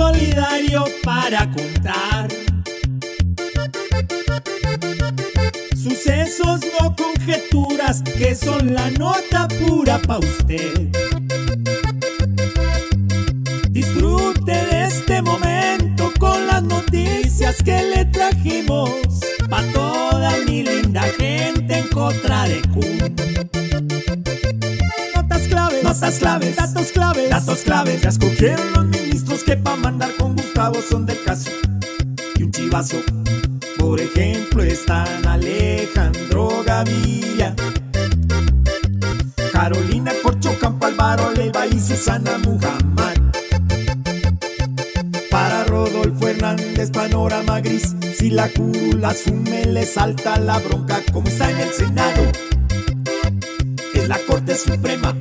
solidario para contar. Sucesos, no conjeturas, que son la nota pura pa' usted. Disfrute de este momento con las noticias que le trajimos pa' toda mi linda gente en contra de Kun. Notas claves, datos claves, datos claves. Ya escogieron los ministros que pa' mandar con Gustavo son del caso. Y un chivazo, por ejemplo, están Alejandro Gaviria. Carolina Corcho, Campo Álvaro Leiva y Susana Muhammad. Para Rodolfo Hernández, panorama gris. Si la cula asume, le salta la bronca como está en el Senado. Es la Corte Suprema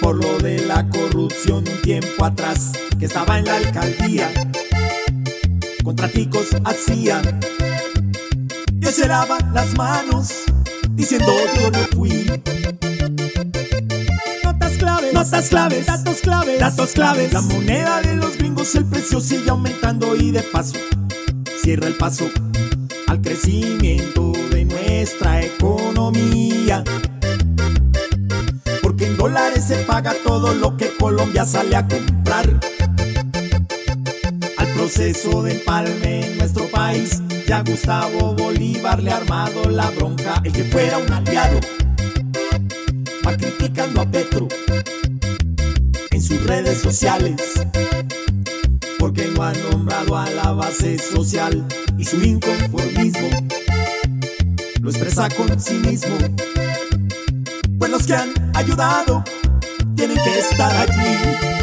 Por lo de la corrupción un tiempo atrás, que estaba en la alcaldía. Contraticos hacía. Y se lava las manos, diciendo yo no fui. Notas claves, notas claves, datos claves, datos claves. La moneda de los gringos, el precio sigue aumentando y de paso cierra el paso al crecimiento de nuestra economía. Se paga todo lo que Colombia sale a comprar. Al proceso de empalme en nuestro país, ya Gustavo Bolívar le ha armado la bronca, el que fuera un aliado. Va criticando a Petro en sus redes sociales porque no han nombrado a la base social y su inconformismo lo expresa con cinismo. Pues los que han ayudado tienen que estar allí